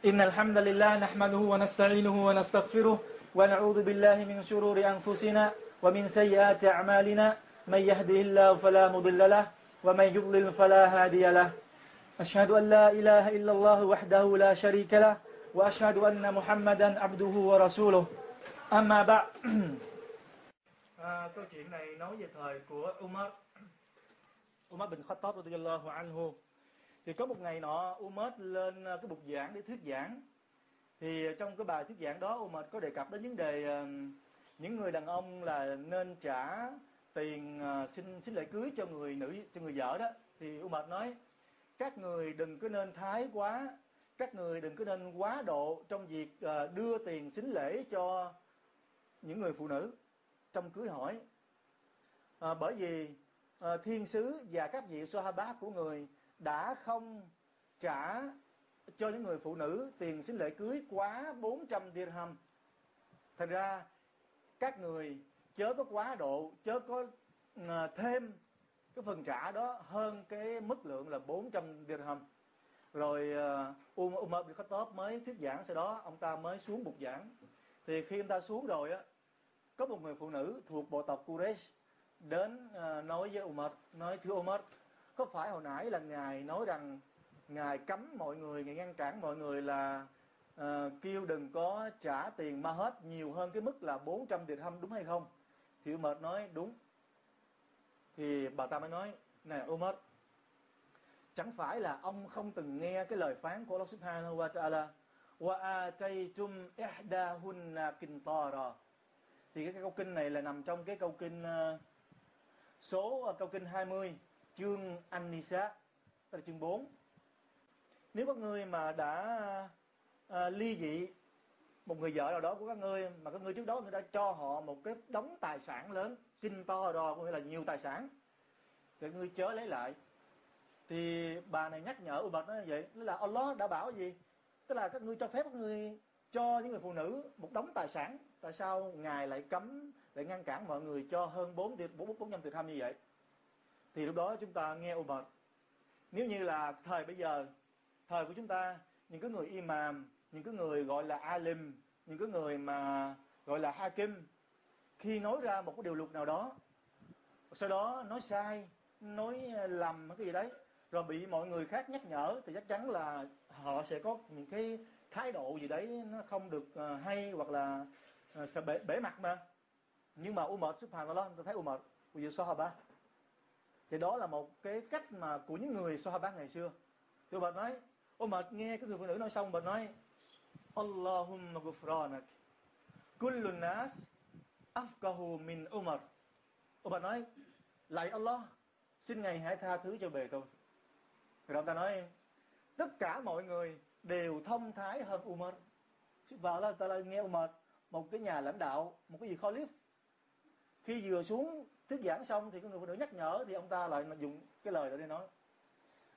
إن الحمد لله نحمده ونستعينه ونستغفره ونعوذ بالله من شرور أنفسنا ومن سيئات أعمالنا. من يهده الله فلا مضل له ومن يضلل فلا هادي له. أشهد أن لا إله إلا الله وحده لا شريك له وأشهد أن محمدا عبده ورسوله. أما بعد. Câu chuyện này nói về thời của Umar. Umar bin Khattab anhu. Thì có một ngày nọ Umar lên ờ, cái bục giảng để thuyết giảng. Thì ờ, trong cái bài thuyết giảng đó Umar có đề cập đến vấn đề ờ, những người đàn ông là nên trả tiền xin xin lễ cưới cho người nữ cho người vợ đó. Thì Umar nói các người đừng có nên thái quá các người đừng có nên quá độ trong việc đưa tiền xính lễ cho những người phụ nữ. Trong cưới hỏi à, bởi vì à, thiên sứ và các vị Sahabat của người đã không trả cho những người phụ nữ tiền xin lễ cưới quá 400 dirham. Thành ra các người chớ có quá độ, chớ có à, thêm cái phần trả đó hơn cái mức lượng là 400 dirham. Rồi uh, Umar bin Khattab mới thuyết giảng sau đó ông ta mới xuống bục giảng. Thì khi ông ta xuống rồi á có một người phụ nữ thuộc bộ tộc Quraysh đến uh, nói với Umar nói thưa Umar có phải hồi nãy là ngài nói rằng ngài cấm mọi người ngài ngăn cản mọi người là uh, kêu đừng có trả tiền ma hết nhiều hơn cái mức là 400 dirham đúng hay không? Thì mệt nói đúng. Thì bà ta mới nói này Umar chẳng phải là ông không từng nghe cái lời phán của Allah Subhanahu wa Ta'ala wa ataytum ihdahunna qintara thì cái câu kinh này là nằm trong cái câu kinh uh, số uh, câu kinh 20 chương An-Nisa tức là chương 4 nếu các ngươi mà đã à, ly dị một người vợ nào đó của các ngươi mà các ngươi trước đó người đã cho họ một cái đống tài sản lớn kinh to đò có nghĩa là nhiều tài sản thì ngươi chớ lấy lại. Thì bà này nhắc nhở Umar nói vậy tức là Allah đã bảo gì? Tức là các ngươi cho phép các ngươi cho những người phụ nữ một đống tài sản. Tại sao ngài lại cấm lại ngăn cản mọi người cho hơn bốn bốn bốn tiền tham như vậy? Thì lúc đó chúng ta nghe Umar nếu như là thời bây giờ thời của chúng ta những cái người imam những cái người gọi là alim những cái người mà gọi là hakim khi nói ra một cái điều luật nào đó sau đó nói sai nói lầm cái gì đấy rồi bị mọi người khác nhắc nhở thì chắc chắn là họ sẽ có những cái thái độ gì đấy nó không được ờ, hay hoặc là ờ, sẽ bể, bể mặt mà. Nhưng mà Umar subhanallah tôi thấy Umar của hả Sahaba thì đó là một cái cách mà của những người Sahaba ngày xưa. Thì bà nói Umar nghe cái người phụ nữ nói xong, bà nói, Allahumma gufranak kullu nas afkahu min Umar Umar nói, lạy Allah, xin ngài hãy tha thứ cho bề tôi. Rồi ông ta nói, tất cả mọi người đều thông thái hơn Umar. Vào là, ta là nghe Umar, một cái nhà lãnh đạo, một cái gì khalif khi vừa xuống thuyết giảng xong thì có người phụ nữ nhắc nhở thì ông ta lại dùng cái lời đó để nói.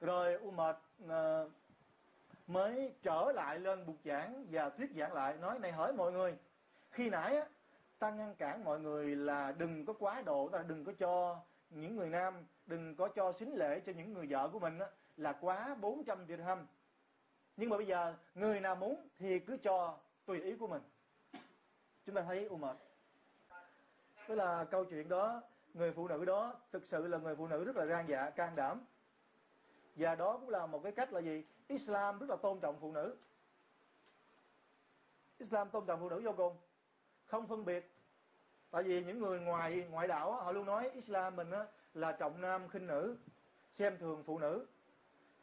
Rồi Umar uh, mới trở lại lên bục giảng và thuyết giảng lại nói này hỏi mọi người khi nãy á, ta ngăn cản mọi người là đừng có quá độ ta đừng có cho những người nam đừng có cho xính lễ cho những người vợ của mình á, là quá 400 dirham. Nhưng mà bây giờ người nào muốn thì cứ cho tùy ý của mình. Chúng ta thấy u mệt tức là câu chuyện đó, người phụ nữ đó thực sự là người phụ nữ rất là gan dạ can đảm. Và đó cũng là một cái cách là gì? Islam rất là tôn trọng phụ nữ. Islam tôn trọng phụ nữ vô cùng. Không phân biệt. Tại vì những người ngoài, ngoại đạo họ luôn nói Islam mình là trọng nam khinh nữ, xem thường phụ nữ.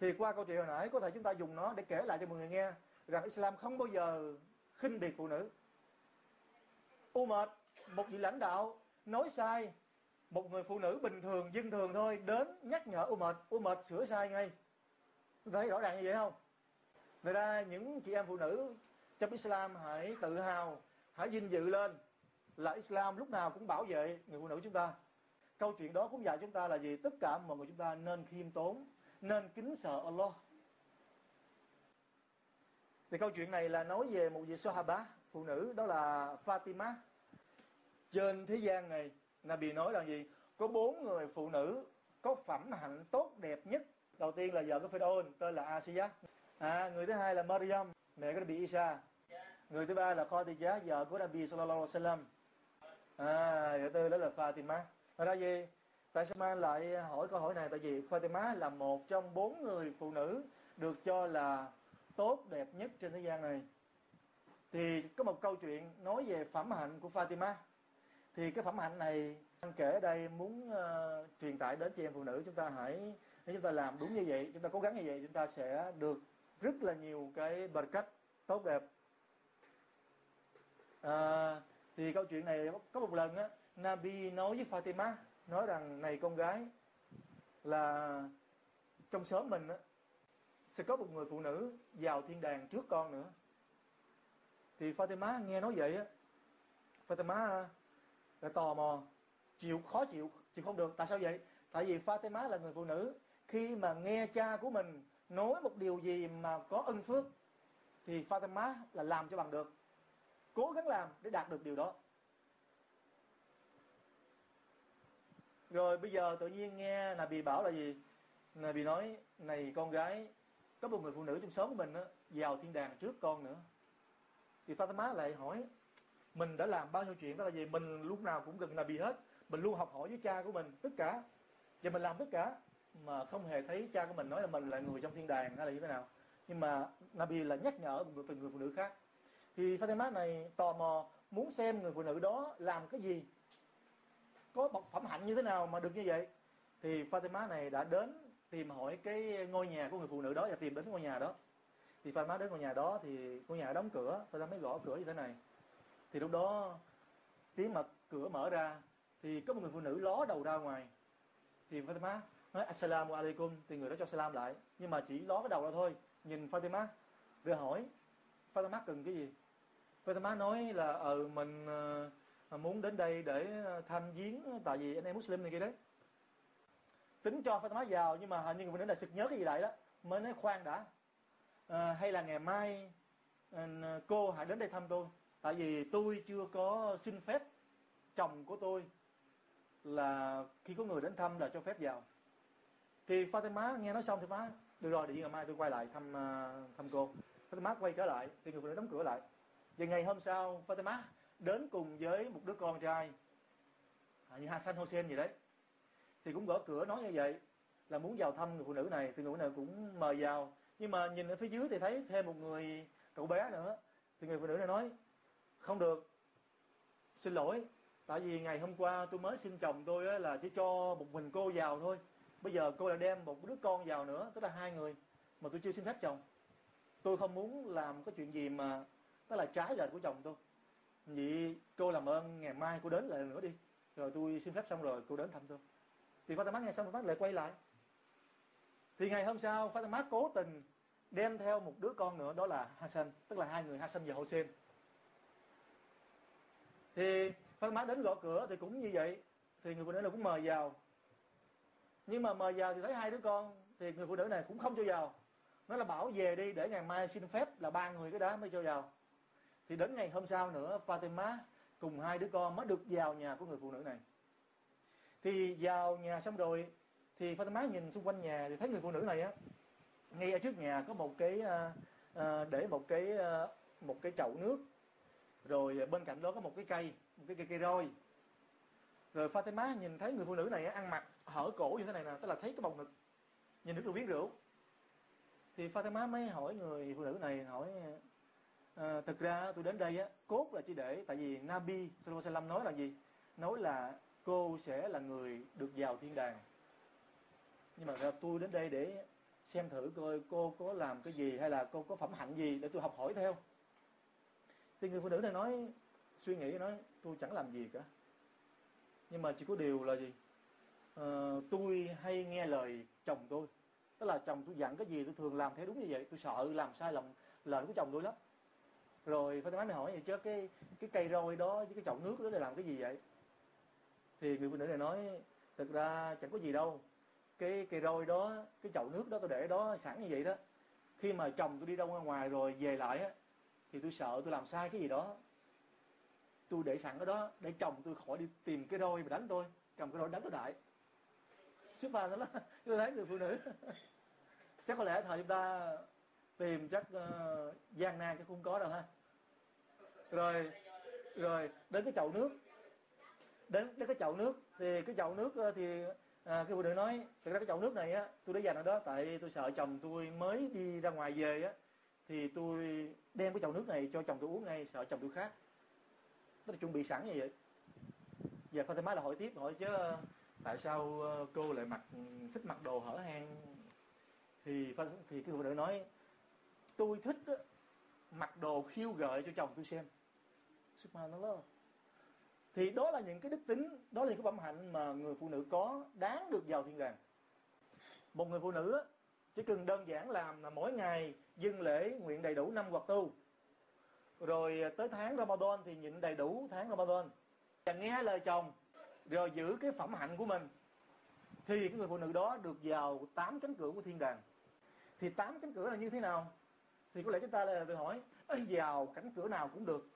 Thì qua câu chuyện hồi nãy, có thể chúng ta dùng nó để kể lại cho mọi người nghe rằng Islam không bao giờ khinh biệt phụ nữ. U mệt một vị lãnh đạo nói sai một người phụ nữ bình thường dân thường thôi đến nhắc nhở u mệt, u mệt sửa sai ngay. Thấy rõ ràng như vậy không? Người ra những chị em phụ nữ trong Islam hãy tự hào hãy vinh dự lên là Islam lúc nào cũng bảo vệ người phụ nữ chúng ta. Câu chuyện đó cũng dạy chúng ta là gì? Tất cả mọi người chúng ta nên khiêm tốn nên kính sợ Allah. Thì câu chuyện này là nói về một vị Sahaba phụ nữ đó là Fatima trên thế gian này Nabi nói là gì? Có bốn người phụ nữ có phẩm hạnh tốt đẹp nhất. Đầu tiên là vợ của Pharaoh tên là Asiya. À, người thứ hai là Maryam mẹ của Nabi Isa. Người thứ ba là Khadija vợ của Nabi sallallahu alaihi wasallam. À thứ tư đó là Fatima. Thật ra gì? Tại sao man lại hỏi câu hỏi này? Tại vì Fatima là một trong bốn người phụ nữ được cho là tốt đẹp nhất trên thế gian này. Thì có một câu chuyện nói về phẩm hạnh của Fatima thì cái phẩm hạnh này anh kể ở đây muốn uh, truyền tải đến chị em phụ nữ chúng ta hãy nếu chúng ta làm đúng như vậy chúng ta cố gắng như vậy chúng ta sẽ được rất là nhiều cái bật cách tốt đẹp. À, thì câu chuyện này có một lần á Nabi nói với Fatima nói rằng này con gái là trong xóm mình á sẽ có một người phụ nữ vào thiên đàng trước con nữa. Thì Fatima nghe nói vậy á Fatima là tò mò. Chịu, khó chịu chịu không được. Tại sao vậy? Tại vì Fatima là người phụ nữ. Khi mà nghe cha của mình nói một điều gì mà có ân phước, thì Fatima là làm cho bằng được. Cố gắng làm để đạt được điều đó. Rồi bây giờ tự nhiên nghe là bị bảo là gì? Là bị nói, này con gái, có một người phụ nữ trong xóm của mình á, vào thiên đàng trước con nữa. Thì Fatima lại hỏi mình đã làm bao nhiêu chuyện đó là gì? Mình lúc nào cũng gần là bị hết. Mình luôn học hỏi với cha của mình tất cả. Và mình làm tất cả. Mà không hề thấy cha của mình nói là mình là người trong thiên đàng hay là như thế nào. Nhưng mà Nabi là nhắc nhở một người, người phụ nữ khác. Thì Fatima này tò mò muốn xem người phụ nữ đó làm cái gì. Có bậc phẩm hạnh như thế nào mà được như vậy? Thì Fatima này đã đến tìm hỏi cái ngôi nhà của người phụ nữ đó và tìm đến ngôi nhà đó. Thì Fatima đến ngôi nhà đó thì ngôi nhà đóng cửa. Fatima mới gõ cửa như thế này thì lúc đó tiếng mật cửa mở ra thì có một người phụ nữ ló đầu ra ngoài. Thì Fatima nói assalamu alaikum. Thì người đó cho salam lại. Nhưng mà chỉ ló cái đầu ra thôi. Nhìn Fatima rồi hỏi Fatima cần cái gì? Fatima nói là ờ mình ờ, muốn đến đây để tham viếng tại vì anh em Muslim này kia đấy. Tính cho Fatima vào nhưng mà hình như người phụ nữ này sực nhớ cái gì lại đó mới nói khoan đã. À, hay là ngày mai ờ, cô hãy đến đây thăm tôi tại vì tôi chưa có xin phép chồng của tôi là khi có người đến thăm là cho phép vào. Thì Fatima nghe nói xong thì má được rồi để ngày mai tôi quay lại thăm à, thăm cô. Fatima quay trở lại thì người phụ nữ đóng cửa lại. Và ngày hôm sau Fatima đến cùng với một đứa con trai à, như Hassan Hossein gì đấy. Thì cũng gõ cửa nói như vậy là muốn vào thăm người phụ nữ này thì người phụ nữ cũng mời vào. Nhưng mà nhìn ở phía dưới thì thấy thêm một người cậu bé nữa. Thì người phụ nữ này nói không được. Xin lỗi. Tại vì ngày hôm qua tôi mới xin chồng tôi là chỉ cho một mình cô vào thôi. Bây giờ cô lại đem một đứa con vào nữa, tức là hai người, mà tôi chưa xin phép chồng. Tôi không muốn làm cái chuyện gì mà đó là trái lệnh của chồng tôi. Vậy cô làm ơn ngày mai cô đến lại nữa đi. Rồi tôi xin phép xong rồi cô đến thăm tôi. Thì Fatima nghe xong Fatima lại quay lại. Thì ngày hôm sau Fatima cố tình đem theo một đứa con nữa, đó là Hassan, tức là hai người Hassan và Hossein thì Fatima đến gõ cửa thì cũng như vậy thì người phụ nữ này cũng mời vào. Nhưng mà mời vào thì thấy hai đứa con thì người phụ nữ này cũng không cho vào. Nó là bảo về đi để ngày mai xin phép là ba người cái đó mới cho vào. Thì đến ngày hôm sau nữa Fatima cùng hai đứa con mới được vào nhà của người phụ nữ này. Thì vào nhà xong rồi thì Fatima nhìn xung quanh nhà thì thấy người phụ nữ này á ngay ở trước nhà có một cái à, à để một cái à, một cái chậu nước rồi à, bên cạnh đó có một cái cây một cái cây cây roi. Rồi Fatima nhìn thấy người phụ nữ này ăn mặc hở cổ như thế này nè tức là thấy cái bầu ngực nhìn được đồ biến rượu. Thì Fatima mới hỏi người phụ nữ này hỏi à, thực ra tôi đến đây á cốt là chỉ để tại vì Nabi Sallallahu nói là gì? Nói là cô sẽ là người được vào thiên đàng. Nhưng mà tôi đến đây để xem thử coi cô có làm cái gì hay là cô có phẩm hạnh gì để tôi học hỏi theo? Thì người phụ nữ này nói suy nghĩ nói tôi chẳng làm gì cả. Nhưng mà chỉ có điều là gì? À, tôi hay nghe lời chồng tôi. Tức là chồng tôi dặn cái gì tôi thường làm theo đúng như vậy. Tôi sợ làm sai lầm lời của chồng tôi lắm. Rồi phải nói mày hỏi vậy chứ cái cái cây roi đó với cái chậu nước đó để làm cái gì vậy? Thì người phụ nữ này nói thực ra chẳng có gì đâu. Cái cây roi đó cái chậu nước đó tôi để đó sẵn như vậy đó. Khi mà chồng tôi đi đâu ra ngoài rồi về lại á thì tôi sợ tôi làm sai cái gì đó. Tôi để sẵn ở đó để chồng tôi khỏi đi tìm cái roi mà đánh tôi cầm cái roi đánh tôi đại. Sức pha đó tôi thấy người phụ nữ. Chắc có lẽ thời chúng ta tìm chắc uh, gian nan chứ không có đâu ha. Rồi rồi đến cái chậu nước. Đến đến cái chậu nước thì cái chậu nước ờ, thì à, cái phụ nữ nói thực ra cái chậu nước này á tôi để dành ở đó tại tôi sợ chồng tôi mới đi ra ngoài về á thì tôi đem cái chậu nước này cho chồng tôi uống ngay, sợ chồng tôi khác nó chuẩn bị sẵn như vậy. Giờ Fatima là hỏi tiếp, hỏi chứ ờ, tại sao ờ, cô lại mặc ừ, thích mặc đồ hở hang? Thì thì cái phụ nữ nói, tôi thích mặc đồ khiêu gợi cho chồng tôi xem. Subhanallah thì đó là những cái đức tính, đó là những cái phẩm hạnh mà người phụ nữ có, đáng được vào thiên đàng một người phụ nữ chỉ cần đơn giản làm là mỗi ngày dâng lễ, nguyện đầy đủ năm hoặc tu. Rồi à, tới tháng Ramadan thì nhịn đầy đủ tháng Ramadan. Và nghe lời chồng, rồi giữ cái phẩm hạnh của mình, thì cái người phụ nữ đó được vào tám cánh cửa của thiên đàng. Thì tám cánh cửa là như thế nào? Thì có lẽ chúng ta là tự hỏi vào cánh cửa nào cũng được,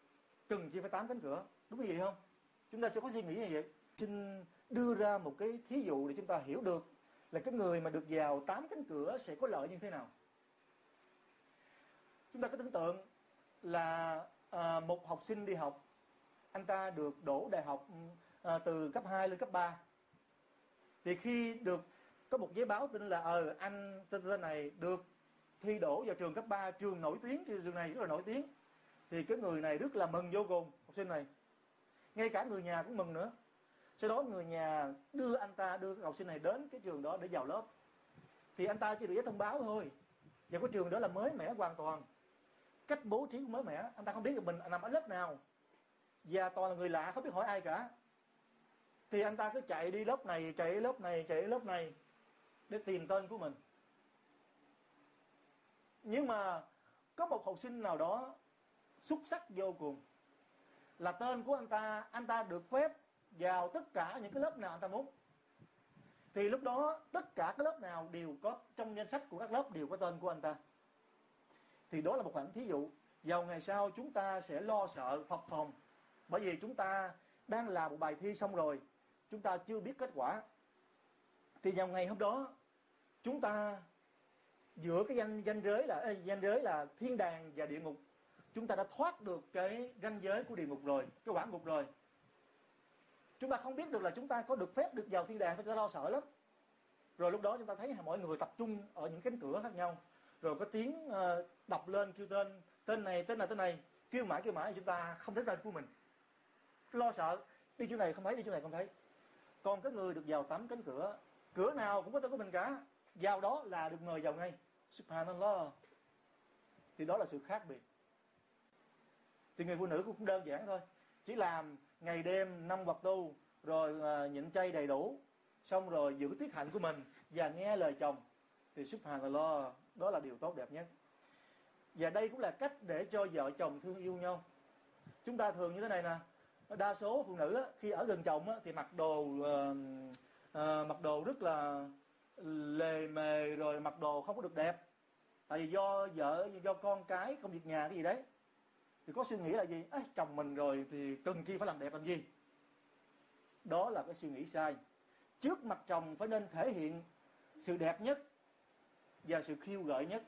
cần chỉ phải tám cánh cửa. Đúng như vậy không? Chúng ta sẽ có suy nghĩ như vậy. Xin đưa ra một cái thí dụ để chúng ta hiểu được là cái người mà được vào tám cánh cửa sẽ có lợi như thế nào? Chúng ta có tưởng tượng là à, một học sinh đi học anh ta được đổ đại học à, từ cấp 2 lên cấp 3 thì khi được có một giấy báo tin là ờ anh tên tên này được thi đổ vào trường cấp 3 trường nổi tiếng trường này rất là nổi tiếng. Thì cái người này rất là mừng vô cùng học sinh này. Ngay cả người nhà cũng mừng nữa. Sau đó người nhà anh ta đưa học sinh này đến cái trường đó để vào lớp. Thì anh ta chỉ được thông báo thôi. Và cái trường đó là mới mẻ hoàn toàn. Cách bố trí cũng mới mẻ. Anh ta không biết được mình nằm ở lớp nào. Và toàn là người lạ, không biết hỏi ai cả. Thì anh ta cứ chạy đi lớp này, chạy lớp này, chạy lớp này để tìm tên của mình. Nhưng mà có một học sinh nào đó xuất sắc vô cùng. Là tên của anh ta anh ta được phép vào tất cả những cái lớp nào anh ta muốn thì lúc đó, tất cả các lớp nào đều có, trong danh sách của các lớp đều có tên của anh ta. Thì đó là một khoảng thí dụ. Vào ngày sau, chúng ta sẽ lo sợ phập phòng bởi vì chúng ta đang làm một bài thi xong rồi, chúng ta chưa biết kết quả. Thì vào ngày hôm đó, chúng ta, giữa cái danh danh giới là danh giới là thiên đàng và địa ngục, chúng ta đã thoát được cái ranh giới của địa ngục rồi, cái quả ngục rồi chúng ta không biết được là chúng ta có được phép được vào thiên đàng chúng ta lo sợ lắm. Rồi lúc đó chúng ta thấy mọi người tập trung ở những cánh cửa khác nhau. Rồi có tiếng ờ, đọc lên, kêu tên tên này tên này tên này. Kêu mãi kêu mãi chúng ta không thấy tên của mình. Lo sợ, đi chỗ này không thấy, đi chỗ này không thấy. Còn cái người được vào tám cánh cửa cửa nào cũng có tên của mình cả. Vào đó là được mời vào ngay. Subhanallah. Thì đó là sự khác biệt. Thì người phụ nữ cũng đơn giản thôi chỉ làm ngày đêm năm vật tu rồi ờ, uh, nhịn chay đầy đủ xong rồi giữ tiết hạnh của mình và nghe lời chồng thì subhanallah đó là điều tốt đẹp nhất. Và đây cũng là cách để cho vợ chồng thương yêu nhau. Chúng ta thường như thế này nè đa số phụ nữ khi ở gần chồng thì mặc đồ uh, uh, mặc đồ rất là lề mề rồi mặc đồ không có được đẹp. Tại vì do vợ do con cái công việc nhà cái gì đấy thì có suy nghĩ là gì? Ê, chồng mình rồi thì cần chi phải làm đẹp làm gì? Đó là cái suy nghĩ sai. Trước mặt chồng phải nên thể hiện sự đẹp nhất và sự khiêu gợi nhất.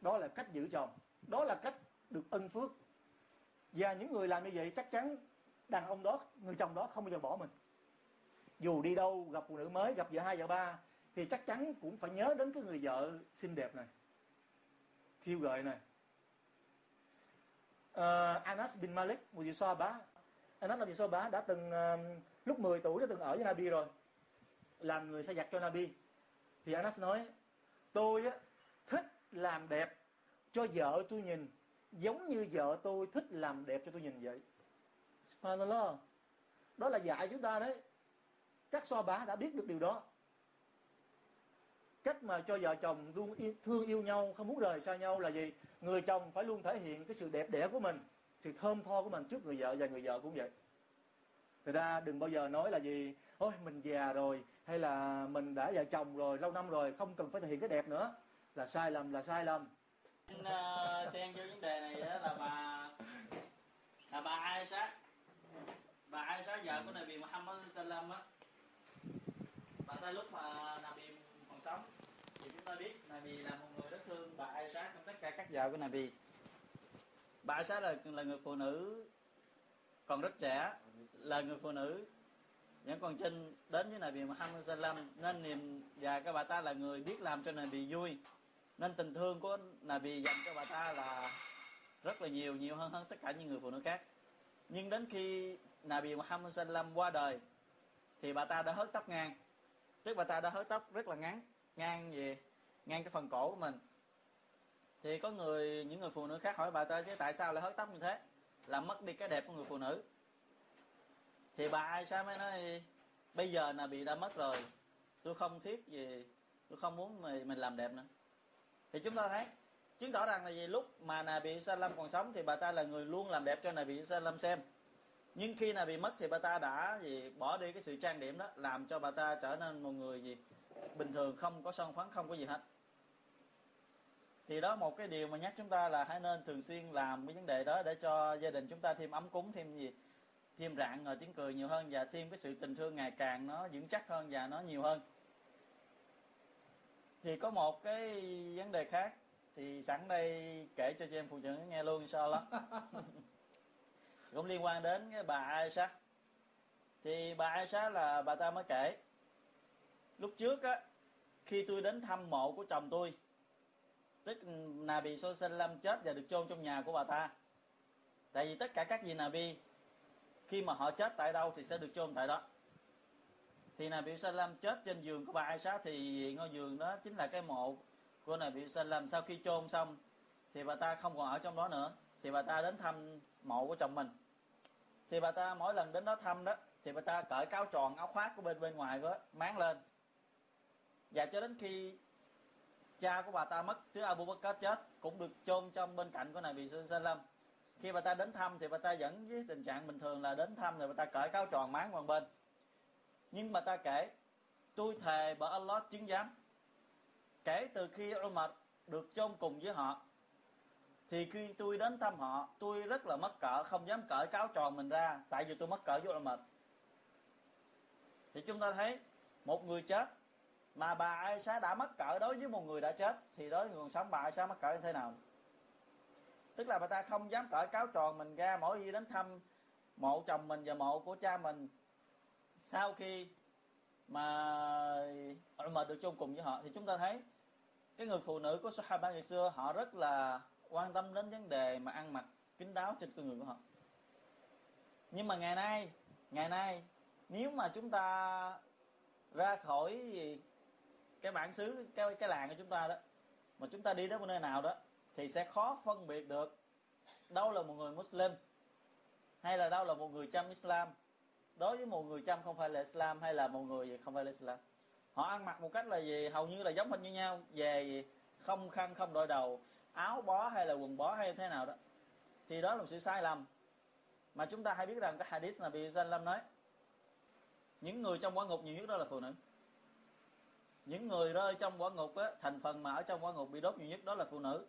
Đó là cách giữ chồng. Đó là cách được ân phước. Và những người làm như vậy chắc chắn đàn ông đó người chồng đó không bao giờ bỏ mình. Dù đi đâu gặp phụ nữ mới gặp vợ hai vợ ba thì chắc chắn cũng phải nhớ đến cái người vợ xinh đẹp này khiêu gợi này uh, Anas bin Malik một vị bá. Anas là vị bá đã từng uh, lúc 10 tuổi đã từng ở với Nabi rồi làm người sai giặt cho Nabi. Thì Anas nói tôi á, thích làm đẹp cho vợ tôi nhìn giống như vợ tôi thích làm đẹp cho tôi nhìn vậy. Subhanallah. Đó là dạy chúng ta đấy. Các so bá đã biết được điều đó cách mà cho vợ chồng luôn yêu, thương yêu nhau không muốn rời xa nhau là gì? Người chồng phải luôn thể hiện cái sự đẹp đẽ của mình sự thơm tho của mình trước người vợ và người vợ cũng vậy. Người ta đừng bao giờ nói là gì ôi mình già rồi hay là mình đã vợ chồng rồi lâu năm rồi không cần phải thể hiện cái đẹp nữa. Là sai lầm là sai lầm. Xin ờ, uh, xen vô vấn đề này là bà là bà Aisha bà Aisha vợ của Nabi Muhammad sallam á? Bà ta lúc mà nằm còn sống thì chúng ta biết Nabi là một người rất thương bà Aisha trong tất cả các vợ của Nabi bà Aisha là là người phụ nữ còn rất trẻ, là người phụ nữ những còn trinh đến với Nabi Muhammad Sallam nên niềm và các bà ta là người biết làm cho Nabi vui. Nên tình thương của Nabi dành cho bà ta là rất là nhiều nhiều hơn hơn tất cả những người phụ nữ khác. Nhưng đến khi Nabi Muhammad Sallam qua đời, thì bà ta đã hớt tóc ngang. Tức bà ta đã hớt tóc rất là ngắn, ngang gì ngang cái phần cổ của mình. Thì có người những người phụ nữ khác hỏi bà ta chứ tại sao lại hớt tóc như thế? Làm mất đi cái đẹp của người phụ nữ. Thì bà ai sao mới nói bây giờ là bị đã mất rồi tôi không thiết gì tôi không muốn mình, mình làm đẹp nữa. Thì chúng ta thấy chứng tỏ rằng là gì? Lúc mà Nabi Salam còn sống thì bà ta là người luôn làm đẹp cho Nabi Salam xem. Nhưng khi nà bị mất thì bà ta đã gì? Bỏ đi cái sự trang điểm đó làm cho bà ta trở nên một người gì? Bình thường không có son phấn không có gì hết thì đó, một cái điều mà nhắc chúng ta là hãy nên thường xuyên làm cái vấn đề đó để cho gia đình chúng ta thêm ấm cúng, thêm gì? Thêm rạng rồi tiếng cười nhiều hơn và thêm cái sự tình thương ngày càng nó vững chắc hơn và nó nhiều hơn. Thì có một cái vấn đề khác thì sẵn đây kể cho chị em phụ nữ nghe luôn sao lắm cũng liên quan đến cái bà Aisha. Thì bà Aisha là, bà ta mới kể, lúc trước á, khi tôi đến thăm mộ của chồng tôi tức Nabi Sallam chết và được chôn trong nhà của bà ta. Tại vì tất cả các vị Nabi khi mà họ chết tại đâu thì sẽ được chôn tại đó. Thì Nabi Sallam chết trên giường của bà Aisha thì ngôi giường đó chính là cái mộ của Nabi Sallam sau khi chôn xong thì bà ta không còn ở trong đó nữa. Thì bà ta đến thăm mộ của chồng mình. Thì bà ta mỗi lần đến đó thăm đó thì bà ta cởi cáo tròn áo khoác của bên bên ngoài đó máng lên. Và cho đến khi cha của bà ta mất thứ Abu Bakr chết, cũng được chôn trong bên cạnh của Nabi Sallam khi bà ta đến thăm thì bà ta vẫn với tình trạng bình thường là đến thăm rồi bà ta cởi cáo tròn máng qua bên. Nhưng bà ta kể, tôi thề bởi Allah chứng giám. Kể từ khi Umar được chôn cùng với họ, thì khi tôi đến thăm họ, tôi rất là mất cỡ, không dám cởi cáo tròn mình ra, tại vì tôi mất cỡ với Umar. Thì chúng ta thấy một người chết mà bà Aisha đã mất cỡ đối với một người đã chết, thì đối với người còn sống bà Aisha mất cỡ như thế nào? Tức là bà ta không dám cởi cáo tròn mình ra mỗi khi đến thăm mộ chồng mình và mộ của cha mình. Sau khi mà mà được chung cùng với họ, thì chúng ta thấy cái người phụ nữ của Sahaba ngày xưa, họ rất là quan tâm đến vấn đề mà ăn mặc kín đáo trên con người của họ. Nhưng mà ngày nay ngày nay, nếu mà chúng ta ra khỏi cái bản xứ, cái cái làng của chúng ta đó. Mà chúng ta đi đến một nơi nào đó thì sẽ khó phân biệt được đâu là một người Muslim hay là đâu là một người chăm Islam. Đối với một người chăm không phải là Islam hay là một người không phải là Islam. Họ ăn mặc một cách là gì? Hầu như là giống hình như nhau, về không khăn, không đội đầu, áo bó hay là quần bó hay thế nào đó. Thì đó là một sự sai lầm. Mà chúng ta hay biết rằng cái hadith là bị Sallam nói, những người trong quả ngục nhiều nhất đó là phụ nữ những người rơi trong quả ngục á, thành phần mà ở trong quả ngục bị đốt nhiều nhất đó là phụ nữ.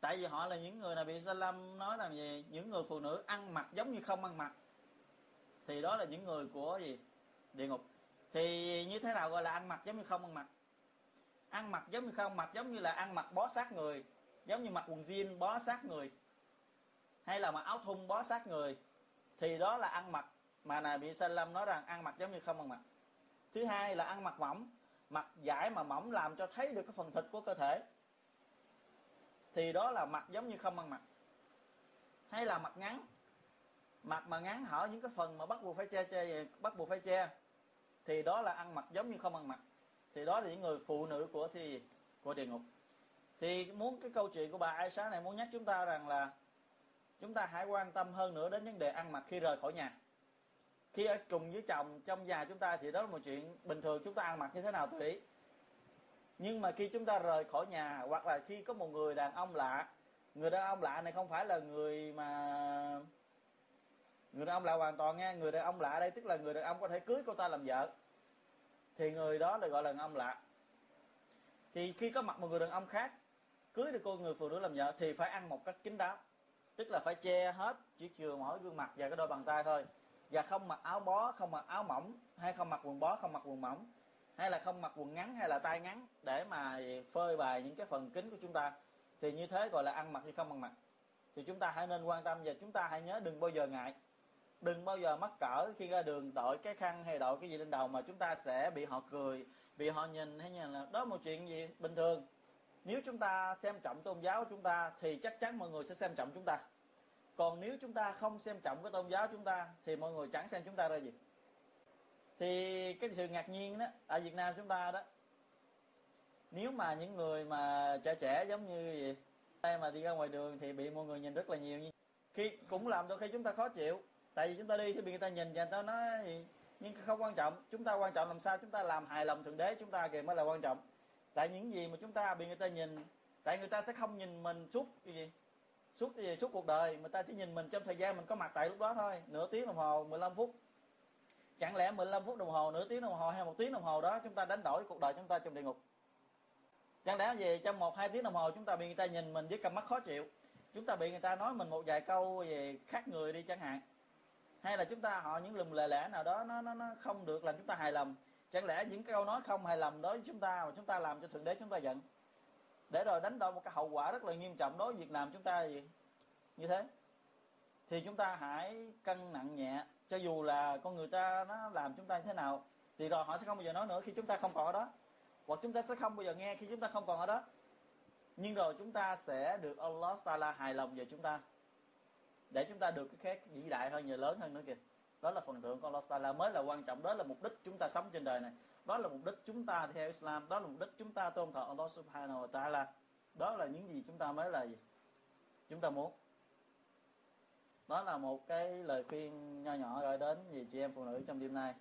Tại vì họ là những người này bị Salam nói là gì? Những người phụ nữ ăn mặc giống như không ăn mặc. Thì đó là những người của gì? Địa ngục. Thì như thế nào gọi là ăn mặc giống như không ăn mặc? Ăn mặc giống như không mặc giống như là ăn mặc bó sát người giống như mặc quần jean bó sát người hay là mặc áo thun bó sát người. Thì đó là ăn mặc mà này bị Salam nói rằng ăn mặc giống như không ăn mặc thứ hai là ăn mặc mỏng. Mặc giải mà mỏng làm cho thấy được cái phần thịt của cơ thể. Thì đó là mặc giống như không ăn mặc. Hay là mặc ngắn. Mặc mà ngắn hở những cái phần mà bắt buộc phải che che, bắt buộc phải che. Thì đó là ăn mặc giống như không ăn mặc. Thì đó là những người phụ nữ của thì của địa ngục. Thì muốn cái câu chuyện của bà Aisha này muốn nhắc chúng ta rằng là chúng ta hãy quan tâm hơn nữa đến vấn đề ăn mặc khi rời khỏi nhà khi ở cùng với chồng, trong nhà chúng ta thì đó là một chuyện bình thường, chúng ta ăn mặc như thế nào tùy ý. Nhưng mà khi chúng ta rời khỏi nhà, hoặc là khi có một người đàn ông lạ, người đàn ông lạ này không phải là người mà, người đàn ông lạ hoàn toàn nghe người đàn ông lạ đây tức là người đàn ông có thể cưới cô ta làm vợ. Thì người đó được gọi là đàn ông lạ. Thì khi có mặt một người đàn ông khác, cưới được cô người phụ nữ làm vợ thì phải ăn một cách kín đáo. Tức là phải che hết chỉ chừa mỗi gương mặt và cái đôi bàn tay thôi và không mặc áo bó, không mặc áo mỏng, hay không mặc quần bó, không mặc quần mỏng, hay là không mặc quần ngắn, hay là tay ngắn, để mà phơi bày những cái phần kính của chúng ta. Thì như thế gọi là ăn mặc hay không ăn mặc. Thì chúng ta hãy nên quan tâm và chúng ta hãy nhớ đừng bao giờ ngại. Đừng bao giờ mắc cỡ khi ra đường đội cái khăn hay đội cái gì lên đầu mà chúng ta sẽ bị họ cười, bị họ nhìn, hay như là, đó, một chuyện gì bình thường? Nếu chúng ta xem trọng tôn giáo của chúng ta thì chắc chắn mọi người sẽ xem trọng chúng ta còn nếu chúng ta không xem trọng cái tôn giáo chúng ta, thì mọi người chẳng xem chúng ta ra gì. Thì cái sự ngạc nhiên đó, ở Việt Nam chúng ta đó, nếu mà những người mà trẻ trẻ giống như gì đây mà đi ra ngoài đường thì bị mọi người nhìn rất là nhiều khi, cũng làm đôi khi chúng ta khó chịu. Tại vì chúng ta đi thì bị người ta nhìn và người ta nói gì, nhưng không quan trọng. Chúng ta quan trọng làm sao? Chúng ta làm hài lòng thượng đế, chúng ta kìa mới là quan trọng. Tại những gì mà chúng ta bị người ta nhìn, tại người ta sẽ không nhìn mình suốt, cái gì? Suốt gì suốt cuộc đời người ta chỉ nhìn mình trong thời gian mình có mặt tại lúc đó thôi. Nửa tiếng đồng hồ 15 phút. Chẳng lẽ 15 phút đồng hồ, nửa tiếng đồng hồ hay một tiếng đồng hồ đó chúng ta đánh đổi cuộc đời chúng ta trong địa ngục? Chẳng lẽ gì, trong một, hai tiếng đồng hồ chúng ta bị người ta nhìn mình với cặp mắt khó chịu. Chúng ta bị người ta nói mình một vài câu về khác người đi chẳng hạn. Hay là chúng ta họ những lùm lề lẽ nào đó, nó nó nó không được làm chúng ta hài lòng. Chẳng lẽ những câu nói không hài lòng đối với chúng ta mà chúng ta làm cho thượng đế chúng ta giận? Để rồi đánh đổi một cái hậu quả rất là nghiêm trọng đối với Việt Nam chúng ta gì như thế. Thì chúng ta hãy cân nặng nhẹ. Cho dù là con người ta nó làm chúng ta như thế nào, thì rồi họ sẽ không bao giờ nói nữa khi chúng ta không còn ở đó. Hoặc chúng ta sẽ không bao giờ nghe khi chúng ta không còn ở đó. Nhưng rồi chúng ta sẽ được Allah Taala hài lòng về chúng ta. Để chúng ta được cái khác vĩ đại hơn và lớn hơn nữa kìa đó là phần thưởng của Allah Taala mới là quan trọng. Đó là mục đích chúng ta sống trên đời này. Đó là mục đích chúng ta theo Islam. Đó là mục đích chúng ta tôn thờ Allah Subhanahu wa Taala. Đó là những gì chúng ta mới là gì? Chúng ta muốn. Đó là một cái lời khuyên nho nhỏ gửi đến gì chị em phụ nữ trong đêm nay.